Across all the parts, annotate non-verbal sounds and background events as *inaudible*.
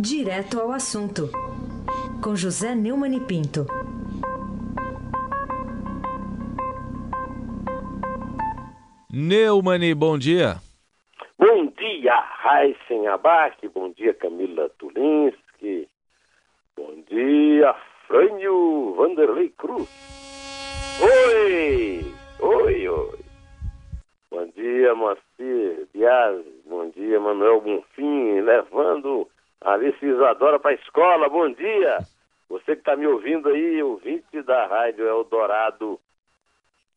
Direto ao assunto, com José Neumann e Pinto. Neumani, bom dia. Bom dia, Raíssen Abac. Bom dia, Camila Tulinski. Bom dia, Frânio Vanderlei Cruz. Oi! Oi, oi. Bom dia, Moacir Dias. Bom dia, Manuel Bonfim, levando Alice Isadora para a escola. Bom dia. Você que está me ouvindo aí, ouvinte da Rádio Eldorado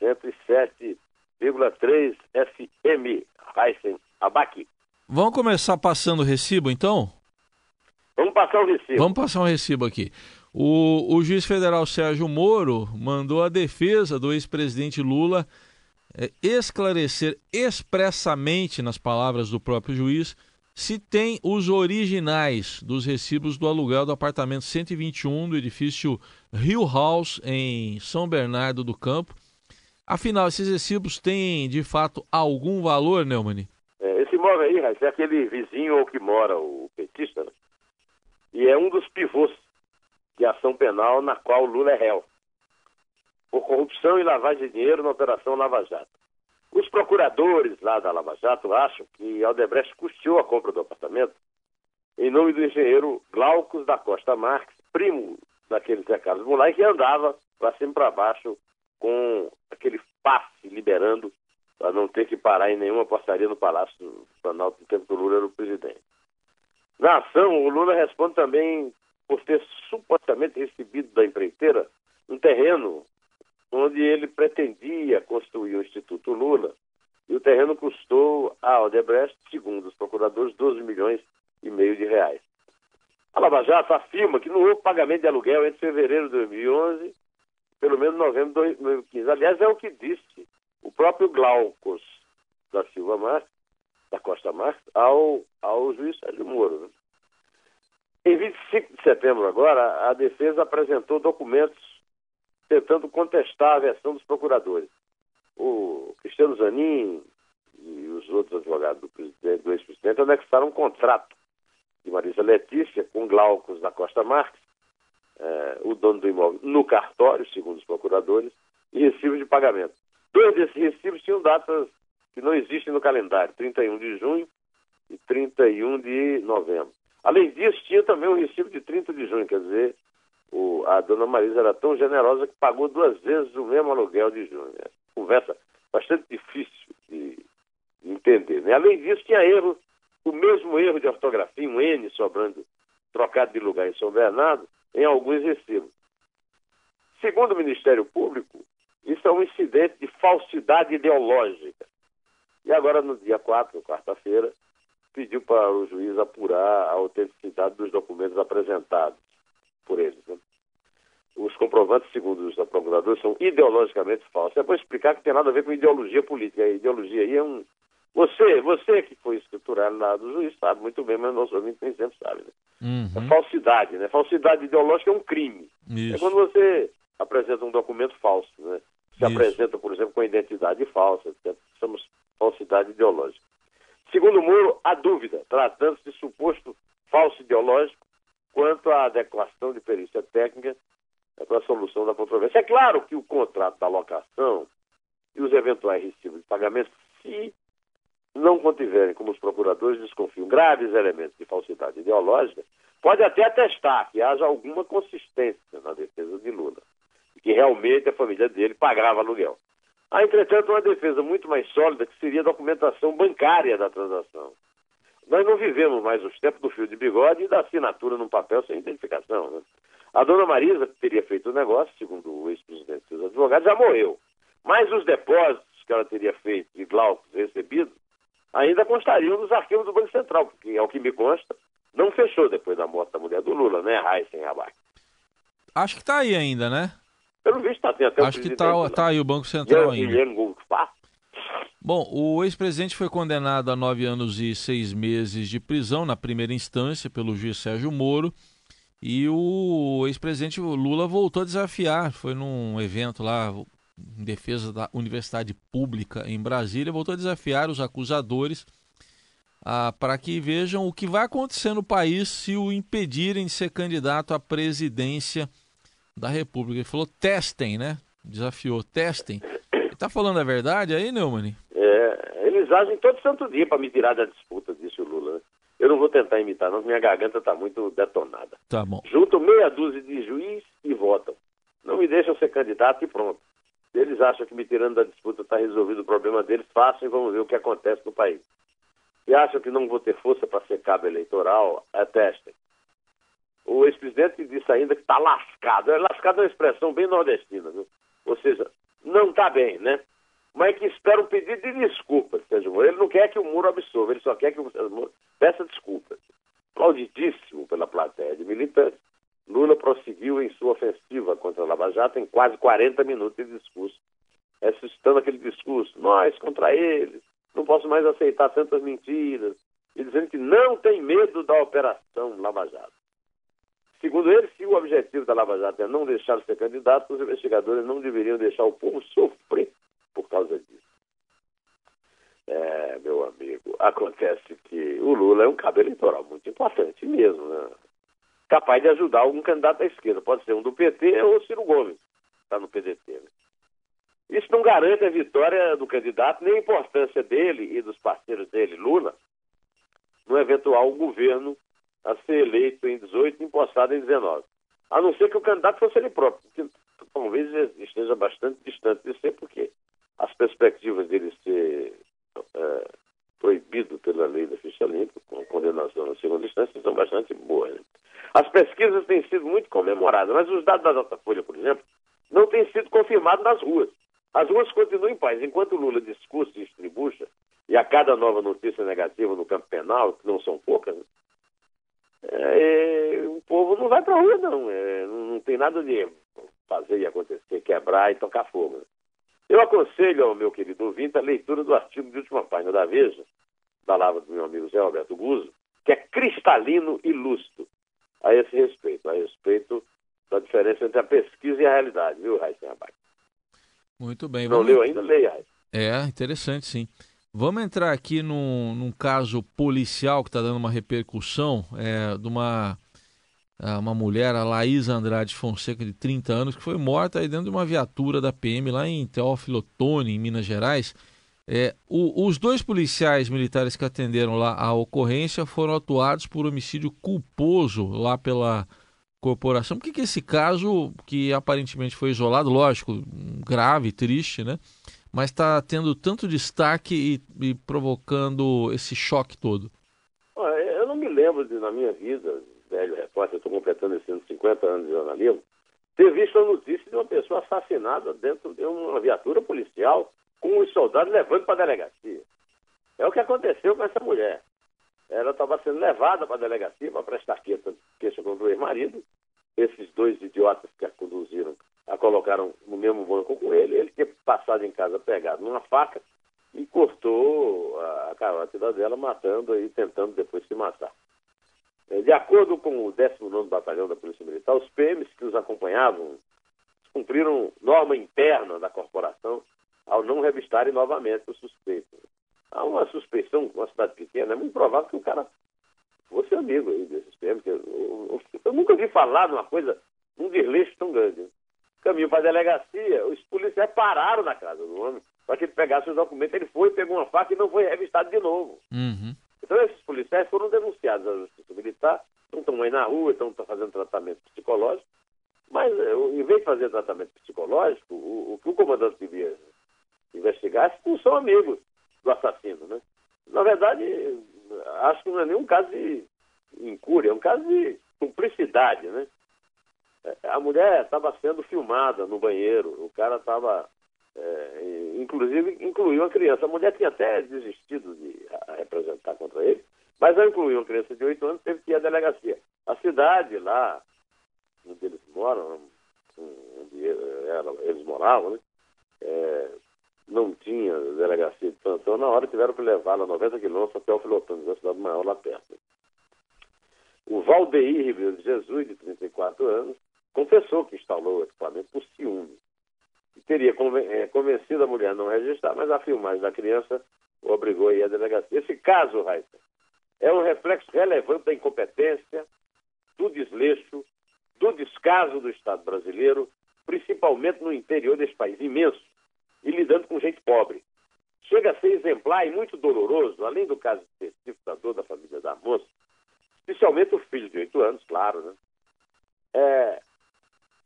107,3 FM, Heisen Abac. Vamos começar passando o recibo, então? Vamos passar o recibo. Vamos passar um recibo aqui. O, o juiz federal Sérgio Moro mandou a defesa do ex-presidente Lula é, esclarecer expressamente, nas palavras do próprio juiz, se tem os originais dos recibos do aluguel do apartamento 121 do edifício Rio House, em São Bernardo do Campo. Afinal, esses recibos têm, de fato, algum valor, Neumann? É, esse imóvel aí, é aquele vizinho que mora, o petista, né? e é um dos pivôs de ação penal na qual Lula é réu, por corrupção e lavagem de dinheiro na Operação Lava Jato. Os procuradores lá da Lava Jato acham que Aldebrecht custeou a compra do apartamento em nome do engenheiro Glaucus da Costa Marques, primo daquele Zé Carlos Mulai, que andava para cima para baixo com aquele passe liberando para não ter que parar em nenhuma portaria no Palácio do Planalto no tempo que o Lula era o presidente. Na ação, o Lula responde também por ter supostamente recebido da empreiteira um terreno onde ele pretendia construir o Instituto Lula, e o terreno custou a Odebrecht, segundo os procuradores, 12 milhões e meio de reais. A Lava Jato afirma que não houve pagamento de aluguel entre fevereiro de 2011 e pelo menos novembro de 2015. Aliás, é o que disse o próprio Glaucos da Silva Marques, da Costa Marques, ao, ao juiz Sérgio Moro. Né? Em 25 de setembro agora, a defesa apresentou documentos tentando contestar a versão dos procuradores. O Cristiano Zanin e os outros advogados do, presidente, do ex-presidente anexaram um contrato de Marisa Letícia com Glaucus da Costa Marques, eh, o dono do imóvel, no cartório, segundo os procuradores, e recibos de pagamento. Dois desses recibos tinham datas que não existem no calendário, 31 de junho e 31 de novembro. Além disso, tinha também um recibo de 30 de junho, quer dizer, o, a dona Marisa era tão generosa que pagou duas vezes o mesmo aluguel de junho. Conversa bastante difícil de entender. Né? Além disso, tinha erro, o mesmo erro de ortografia, um N sobrando, trocado de lugar em São Bernardo, em alguns recibos. Segundo o Ministério Público, isso é um incidente de falsidade ideológica. E agora, no dia 4, quarta-feira, pediu para o juiz apurar a autenticidade dos documentos apresentados por eles. Né? Os comprovantes, segundo os procuradores, são ideologicamente falsos. É para explicar que tem nada a ver com ideologia política. A ideologia aí é um. Você, você que foi escriturado lá do juiz, sabe muito bem, mas nosso ouvinte nem sempre sabe. Né? Uhum. É falsidade, né? Falsidade ideológica é um crime. Isso. É quando você apresenta um documento falso, né? Se Isso. apresenta, por exemplo, com identidade falsa, etc. Somos falsidade ideológica. Segundo o Muro, há dúvida, tratando-se de suposto falso ideológico, quanto à adequação de perícia técnica para a solução da controvérsia. É claro que o contrato da locação e os eventuais recibos de pagamento, se não contiverem, como os procuradores desconfiam, graves elementos de falsidade ideológica, pode até atestar que haja alguma consistência na defesa de Lula, que realmente a família dele pagava aluguel. Há, entretanto, uma defesa muito mais sólida, que seria a documentação bancária da transação. Nós não vivemos mais os tempos do fio de bigode e da assinatura num papel sem identificação. Né? A dona Marisa, que teria feito o negócio, segundo o ex-presidente dos advogados, já morreu. Mas os depósitos que ela teria feito e Glaucus recebido ainda constariam nos arquivos do Banco Central, porque, ao que me consta, não fechou depois da morte da mulher do Lula, né, Raíssen Abac? Acho que está aí ainda, né? Pelo visto está tem até Acho que está tá aí o Banco Central ainda. Bom, o ex-presidente foi condenado a nove anos e seis meses de prisão na primeira instância pelo juiz Sérgio Moro. E o ex-presidente Lula voltou a desafiar, foi num evento lá em defesa da Universidade Pública em Brasília, voltou a desafiar os acusadores ah, para que vejam o que vai acontecer no país se o impedirem de ser candidato à presidência da República. Ele falou: testem, né? Desafiou, testem. Está falando a verdade aí, Neumann? É, eles agem todo santo dia para me tirar da disputa, disse o Lula. Né? Eu não vou tentar imitar, não, minha garganta está muito detonada. Tá bom. Junto meia dúzia de juiz e votam. Não me deixam ser candidato e pronto. Se eles acham que me tirando da disputa está resolvido o problema deles, façam e vamos ver o que acontece no país. Se acham que não vou ter força para ser cabo eleitoral, atestem. O ex-presidente disse ainda que está lascado. É, lascado é uma expressão bem nordestina, viu? Ou seja, não está bem, né? Mas que espera um pedido de desculpas, Sérgio Moro. Ele não quer que o muro absorva, ele só quer que o Sérgio Moro peça desculpas. Aplaudidíssimo pela plateia de militantes, Lula prosseguiu em sua ofensiva contra a Lava Jato em quase 40 minutos de discurso, ressuscitando aquele discurso, nós contra eles, não posso mais aceitar tantas mentiras, e dizendo que não tem medo da operação Lava Jato. Segundo ele, se o objetivo da Lava Jato é não deixar de ser candidato, os investigadores não deveriam deixar o povo sofrer por causa disso. É, meu amigo, acontece que o Lula é um cabo eleitoral muito importante mesmo, né? capaz de ajudar algum candidato da esquerda. Pode ser um do PT ou Ciro Gomes, está no PDT. Né? Isso não garante a vitória do candidato, nem a importância dele e dos parceiros dele, Lula, no eventual governo a ser eleito em 18 e impostado em 19. A não ser que o candidato fosse ele próprio, que talvez esteja bastante distante de ser, porque as perspectivas dele ser é, proibido pela lei da ficha limpa, com condenação na segunda instância, são bastante boas. Né? As pesquisas têm sido muito comemoradas, mas os dados da Datafolha, por exemplo, não têm sido confirmados nas ruas. As ruas continuam em paz. Enquanto Lula discursa e distribuixa, e a cada nova notícia negativa no campo penal, que não são poucas, é, o povo não vai para a rua, não. É, não. tem nada de fazer e acontecer, quebrar e tocar fogo. Eu aconselho ao meu querido ouvinte a leitura do artigo de última página da Veja, da palavra do meu amigo Zé Alberto Guzzo, que é cristalino e lúcido a esse respeito, a respeito da diferença entre a pesquisa e a realidade, viu, Raíssa Rabac? Muito bem. Não Vamos... leu ainda? Leia, Raíssa. É, interessante, sim. Vamos entrar aqui num, num caso policial que está dando uma repercussão é, de uma, é, uma mulher, a Laís Andrade Fonseca, de 30 anos, que foi morta aí dentro de uma viatura da PM lá em Teófilo Otoni, em Minas Gerais. É, o, os dois policiais militares que atenderam lá a ocorrência foram atuados por homicídio culposo lá pela corporação. Por que, que esse caso, que aparentemente foi isolado, lógico, grave, triste, né? Mas está tendo tanto destaque e, e, provocando esse choque todo? Eu não me lembro de, na minha vida, velho repórter, estou completando esse ano 50 anos de jornalismo, ter visto a notícia de uma pessoa assassinada dentro de uma viatura policial com os soldados levando para a delegacia. É o que aconteceu com essa mulher. Ela estava sendo levada para a delegacia para prestar queixa contra o ex-marido. Esses dois idiotas que a conduziram a colocaram no mesmo banco com ele. Ele tinha passado em casa pegado numa faca e cortou a, carótida dela, matando e tentando depois se matar. É, de acordo com o 19 Batalhão da Polícia Militar, os PMs que os acompanhavam cumpriram norma interna da corporação ao não revistarem novamente o suspeito. Há uma suspeição com uma cidade pequena, é muito provável que o cara fosse amigo aí desses PMs. Eu, eu, eu, nunca vi falar numa coisa, num desleixo tão grande. Caminho para a delegacia, os policiais pararam na casa do homem para que ele pegasse os documentos. Ele foi, pegou uma faca e não foi revistado de novo. Uhum. Então esses policiais foram denunciados à Justiça Militar, não estão aí na rua, estão fazendo tratamento psicológico, mas eh, em vez de fazer tratamento psicológico, o, o que o comandante devia investigar são amigos do assassino, né? Na verdade, acho que não é nenhum caso de incúria, é um caso de cumplicidade, né? A mulher estava sendo filmada no banheiro, o cara estava, é, inclusive, incluiu uma criança. A mulher tinha até desistido de representar contra ele, mas ao incluir uma criança de 8 anos, teve que ir à delegacia. A cidade lá, onde eles moram, onde eles moravam, né? É, não tinha delegacia de plantão, na hora tiveram que levá-la 90 quilômetros até o Filotão, a cidade maior lá perto. O Valdeir Ribeiro de Jesus, de 34 anos, confessou que instalou o equipamento por ciúme. E teria é, convencido a mulher a não registrar, mas a filmagem da criança o obrigou a ir à delegacia. Esse caso, Raíssa, é um reflexo relevante da incompetência, do desleixo, do descaso do Estado brasileiro, principalmente no interior desse país imenso, e lidando com gente pobre. Chega a ser exemplar e muito doloroso, além do caso específico da dor da família da moça, especialmente o filho de oito anos, claro, né? É,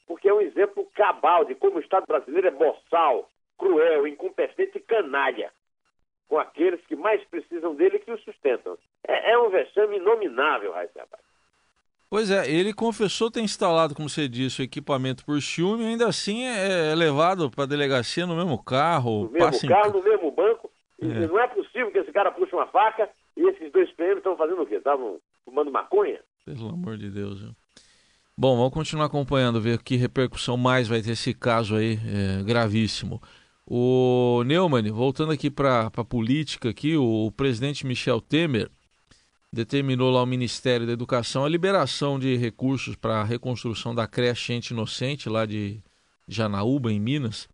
porque é um exemplo cabal de como o Estado brasileiro é boçal, cruel, incompetente e canalha com aqueles que mais precisam dele e que o sustentam. É, é um vexame inominável, Raíssa Pois é, ele confessou ter instalado, como você disse, o equipamento por ciúme e ainda assim é, é levado para a delegacia no mesmo carro. No mesmo carro, em... no mesmo banco. É. Não é possível que esse cara puxe uma faca e esses dois PM estão fazendo o quê? Estavam fumando maconha? Pelo amor de Deus. Viu? Bom, vamos continuar acompanhando, ver que repercussão mais vai ter esse caso aí, é, gravíssimo. O Neumann, voltando aqui para a política, aqui, o, o, presidente Michel Temer determinou lá ao Ministério da Educação a liberação de recursos para a reconstrução da creche Ente Inocente, lá de Janaúba, em Minas,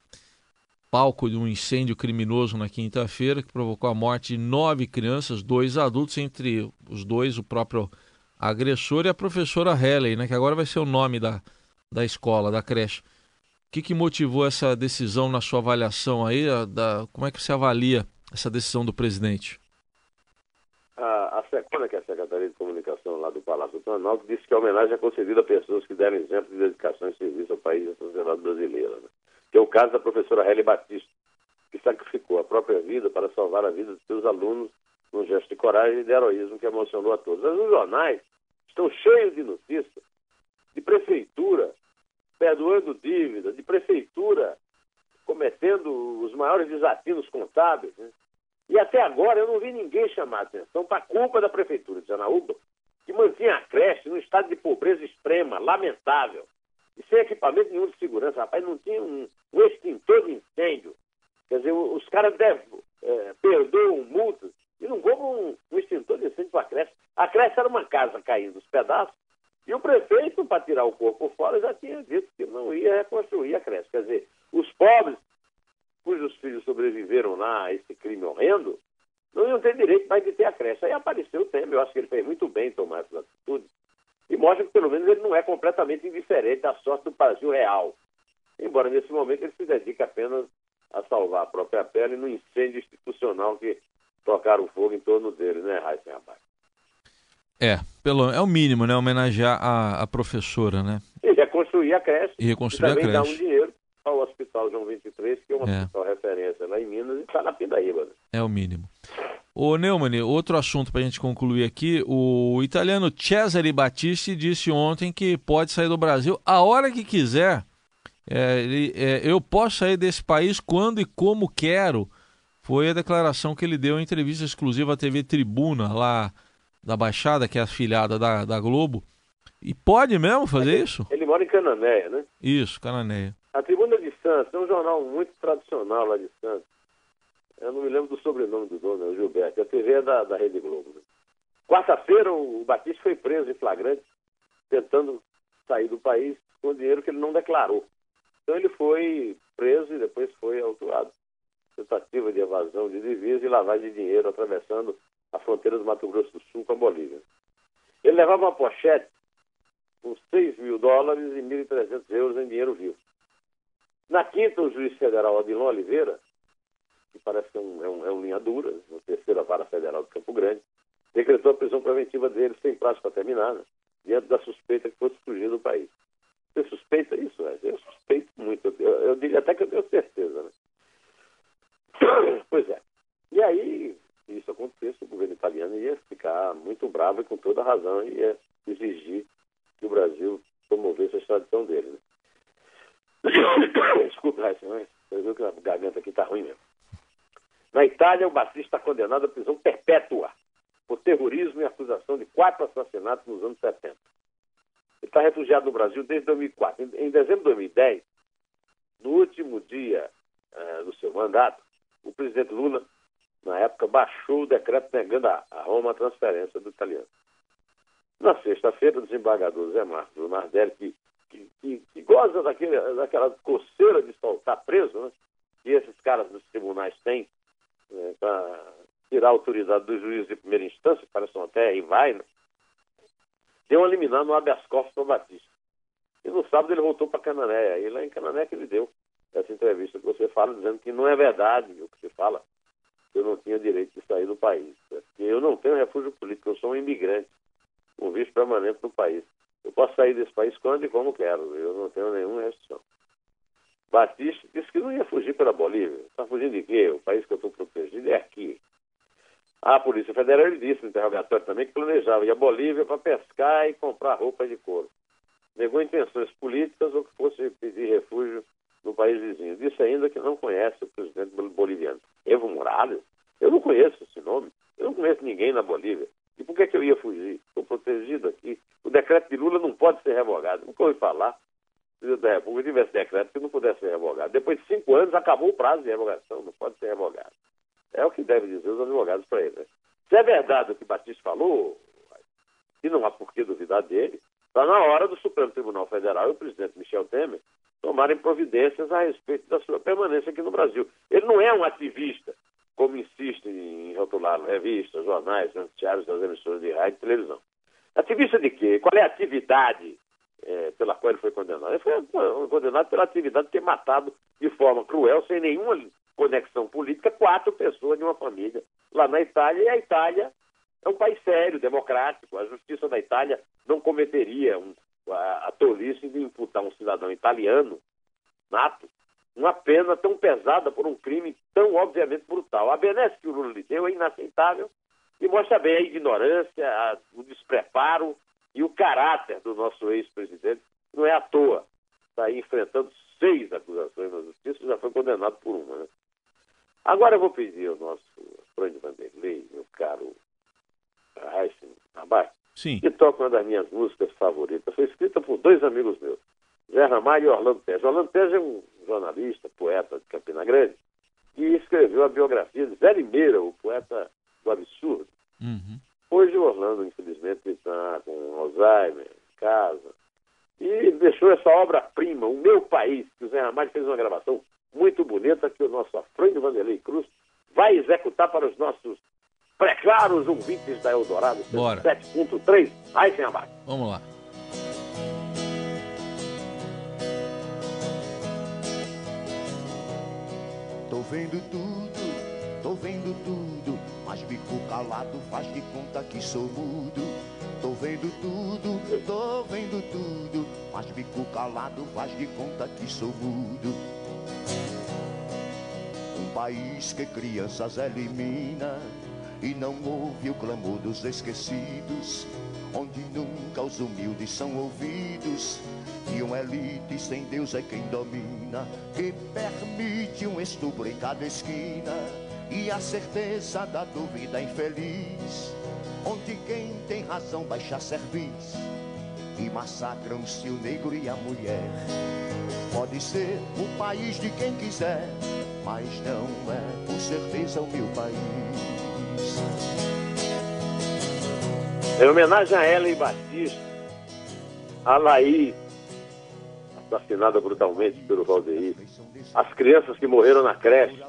palco de um incêndio criminoso na quinta-feira que provocou a morte de nove crianças, dois adultos, entre os dois o próprio agressor e a professora Helen, né, que agora vai ser o nome da, da escola, da creche. O que, que motivou essa decisão na sua avaliação aí? Da, como é que você avalia essa decisão do presidente? A, a SECONA, que é a Secretaria de Comunicação lá do Palácio do Planalto, disse que a homenagem é concedida a pessoas que deram exemplo de dedicação e serviço ao país e à sociedade brasileira. Né? Que é o caso da professora Heli Batista, que sacrificou a própria vida para salvar a vida de seus alunos num gesto de coragem e de heroísmo que emocionou a todos. Mas os jornais estão cheios de notícias de prefeitura perdoando dívida, de prefeitura cometendo os maiores desatinos contábeis. Né? E até agora eu não vi ninguém chamar atenção para a culpa da prefeitura de Janaúba, que mantinha a creche num estado de pobreza extrema, lamentável, e sem equipamento nenhum de segurança. Rapaz, não tinha um, um extintor de incêndio. Quer dizer, os caras é, perdoam multas e não compram um, um extintor de incêndio para a creche. A creche era uma casa caindo os pedaços e o prefeito, para tirar o corpo fora, já tinha dito que não ia reconstruir a creche. Quer dizer, os pobres, cujos filhos sobreviveram lá a esse crime horrendo, não iam ter direito mais de ter a creche. Aí apareceu o Temer, eu acho que ele fez muito bem em tomar essa atitude. E mostra que, pelo menos, ele não é completamente indiferente à sorte do Brasil real. Embora, nesse momento, ele se dedique apenas a salvar a própria pele no incêndio institucional que tocaram fogo em torno dele, né, Raíssa Rapaz? É, pelo, é o mínimo, né? Homenagear a, a professora, né? E reconstruir a creche. E reconstruir e também a creche. dar um dinheiro ao Hospital João 23, que é um é. hospital referência lá em Minas e está na Pindaíba. Né? É o mínimo. Ô Neumann, outro assunto para a gente concluir aqui, o italiano Cesare Battisti disse ontem que pode sair do Brasil a hora que quiser. É, ele, é, eu posso sair desse país quando e como quero. Foi a declaração que ele deu em entrevista exclusiva à TV Tribuna, lá da Baixada, que é afiliada da, da Globo. E pode mesmo fazer ele, isso? Ele mora em Cananéia, né? Isso, Cananéia. A Tribuna de Santos é um jornal muito tradicional lá de Santos. Eu não me lembro do sobrenome do dono, é o Gilberto. A TV é da, da Rede Globo. Né? Quarta-feira, o Batista foi preso em flagrante, tentando sair do país com dinheiro que ele não declarou. Então ele foi preso e depois foi autuado. Tentativa de evasão de divisas e lavagem de dinheiro atravessando a fronteira do Mato Grosso do Sul com a Bolívia. Ele levava uma pochete com 6 mil dólares e 1.300 euros em dinheiro vivo. Na quinta, o juiz federal Adilon Oliveira, que parece que é um, é um, é um linha dura, na terceira vara federal de Campo Grande, decretou a prisão preventiva dele sem prazo para terminar, né, diante da suspeita que fosse fugir do país. Você suspeita isso, né? Eu suspeito muito. Eu, eu até que eu tenho certeza, né? *coughs* Pois é. E aí, se isso acontecesse, o governo italiano ia ficar muito bravo e com toda razão ia exigir que o Brasil promovesse a extradição dele. Né? *coughs* Desculpe, Raíssa, mas que a garganta aqui está ruim mesmo. Na Itália, o Batista está condenado à prisão perpétua por terrorismo e acusação de quatro assassinatos nos anos 70. Ele está refugiado no Brasil desde 2004. Em, dezembro de 2010, no último dia uh, do seu mandato, o presidente Lula na época, baixou o decreto negando a, a Roma a transferência do italiano. Na sexta-feira, o desembargador Zé Marcos Nardelli, que, que, que, que goza daquele, daquela coceira de soltar preso, né, que esses caras dos tribunais têm, né, para tirar a autoridade do juiz de primeira instância, que parece uma terra e vai, né? deu uma liminar no habeas corpus para Batista. E no sábado ele voltou para Canané. Aí lá em Canané que ele deu essa entrevista que você fala, dizendo que não é verdade o fala, eu não tinha direito de sair do país. Porque eu não tenho refúgio político, eu sou um imigrante, um vice permanente no país. Eu posso sair desse país quando e como quero, eu não tenho nenhuma restrição. Batista disse que não ia fugir pela Bolívia. Está fugindo de quê? O país que eu estou protegido é aqui. A Polícia Federal ele disse no interrogatório também que planejava ir à Bolívia para pescar e comprar roupas de couro. Negou intenções políticas ou que fosse pedir refúgio no país vizinho. Disse ainda que não conhece o presidente boliviano. Evo Morales? Eu não conheço esse nome. Eu não conheço ninguém na Bolívia. E por que, que eu ia fugir? Estou protegido aqui. O decreto de Lula não pode ser revogado. Nunca ouvi falar presidente da República tivesse decreto que não pudesse ser revogado. Depois de cinco anos, acabou o prazo de revogação, não pode ser revogado. É o que devem dizer os advogados para ele. Né? Se é verdade o que Batista falou, e não há por que duvidar dele, está na hora do Supremo Tribunal Federal e o presidente Michel Temer tomarem providências a respeito da sua permanência aqui no Brasil. Ele não é um ativista, como insiste em rotular revistas, jornais, noticiários das emissoras de rádio e televisão. Ativista de quê? Qual é a atividade é, pela qual ele foi condenado. Ele foi condenado pela atividade de ter matado de forma cruel, sem nenhuma conexão política, quatro pessoas de uma família lá na Itália. E a Itália é um país sério, democrático. A justiça da Itália não cometeria um, a, a tolice de imputar um cidadão italiano, nato, uma pena tão pesada por um crime tão obviamente brutal. A benesse que o Lula lhe deu é inaceitável e mostra bem a ignorância, a, o despreparo e o caráter do nosso ex-presidente não é à toa. Está aí enfrentando seis acusações na justiça, já foi condenado por uma. Né? Agora eu vou pedir ao nosso Frank Vanderlei, meu caro Heisen Abac, que toque uma das minhas músicas favoritas. Foi escrita por dois amigos meus, Zé Ramalho e Orlando Tejo. Orlando Tejo é um jornalista, poeta de Campina Grande, e escreveu a biografia de Zé Limeira, o poeta do absurdo. Uhum. Hoje o Orlando, infelizmente, está com Alzheimer, em casa, e deixou essa obra-prima, O Meu País, que o Zé Ramalho fez uma gravação muito bonita que o nosso Afrânio Vanderlei Cruz vai executar para os nossos precaros ouvintes da Eldorado 7.3. Aí, sem abaixo. Vamos lá. Tô vendo tudo, tô vendo tudo mas bico calado faz de conta que sou mudo. Tô vendo tudo, tô vendo tudo. Mas bico calado faz de conta que sou mudo. Um país que crianças elimina e não ouve o clamor dos esquecidos, onde nunca os humildes são ouvidos. E uma elite sem Deus é quem domina, que permite um estupro em cada esquina e a certeza da dúvida infeliz, onde quem tem razão baixa cerviz e massacram-se o negro e a mulher. Pode ser o país de quem quiser, mas não é com certeza o meu país. Em homenagem a Ellen Batista, a Laís, assassinada brutalmente pelo Valdeir, as crianças que morreram na creche,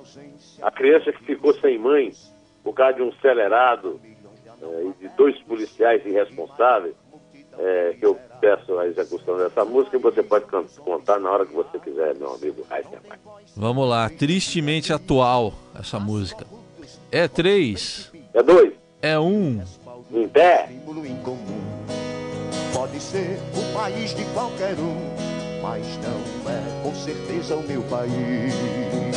a criança que ficou sem mãe por causa de um acelerado é, e de dois policiais irresponsáveis, é, que eu peço a execução dessa música e você pode contar na hora que você quiser, meu amigo Vamos lá, tristemente atual essa música. É três. É dois. É um. Em pé. Pode ser o país de qualquer um, mas não é com certeza o meu país.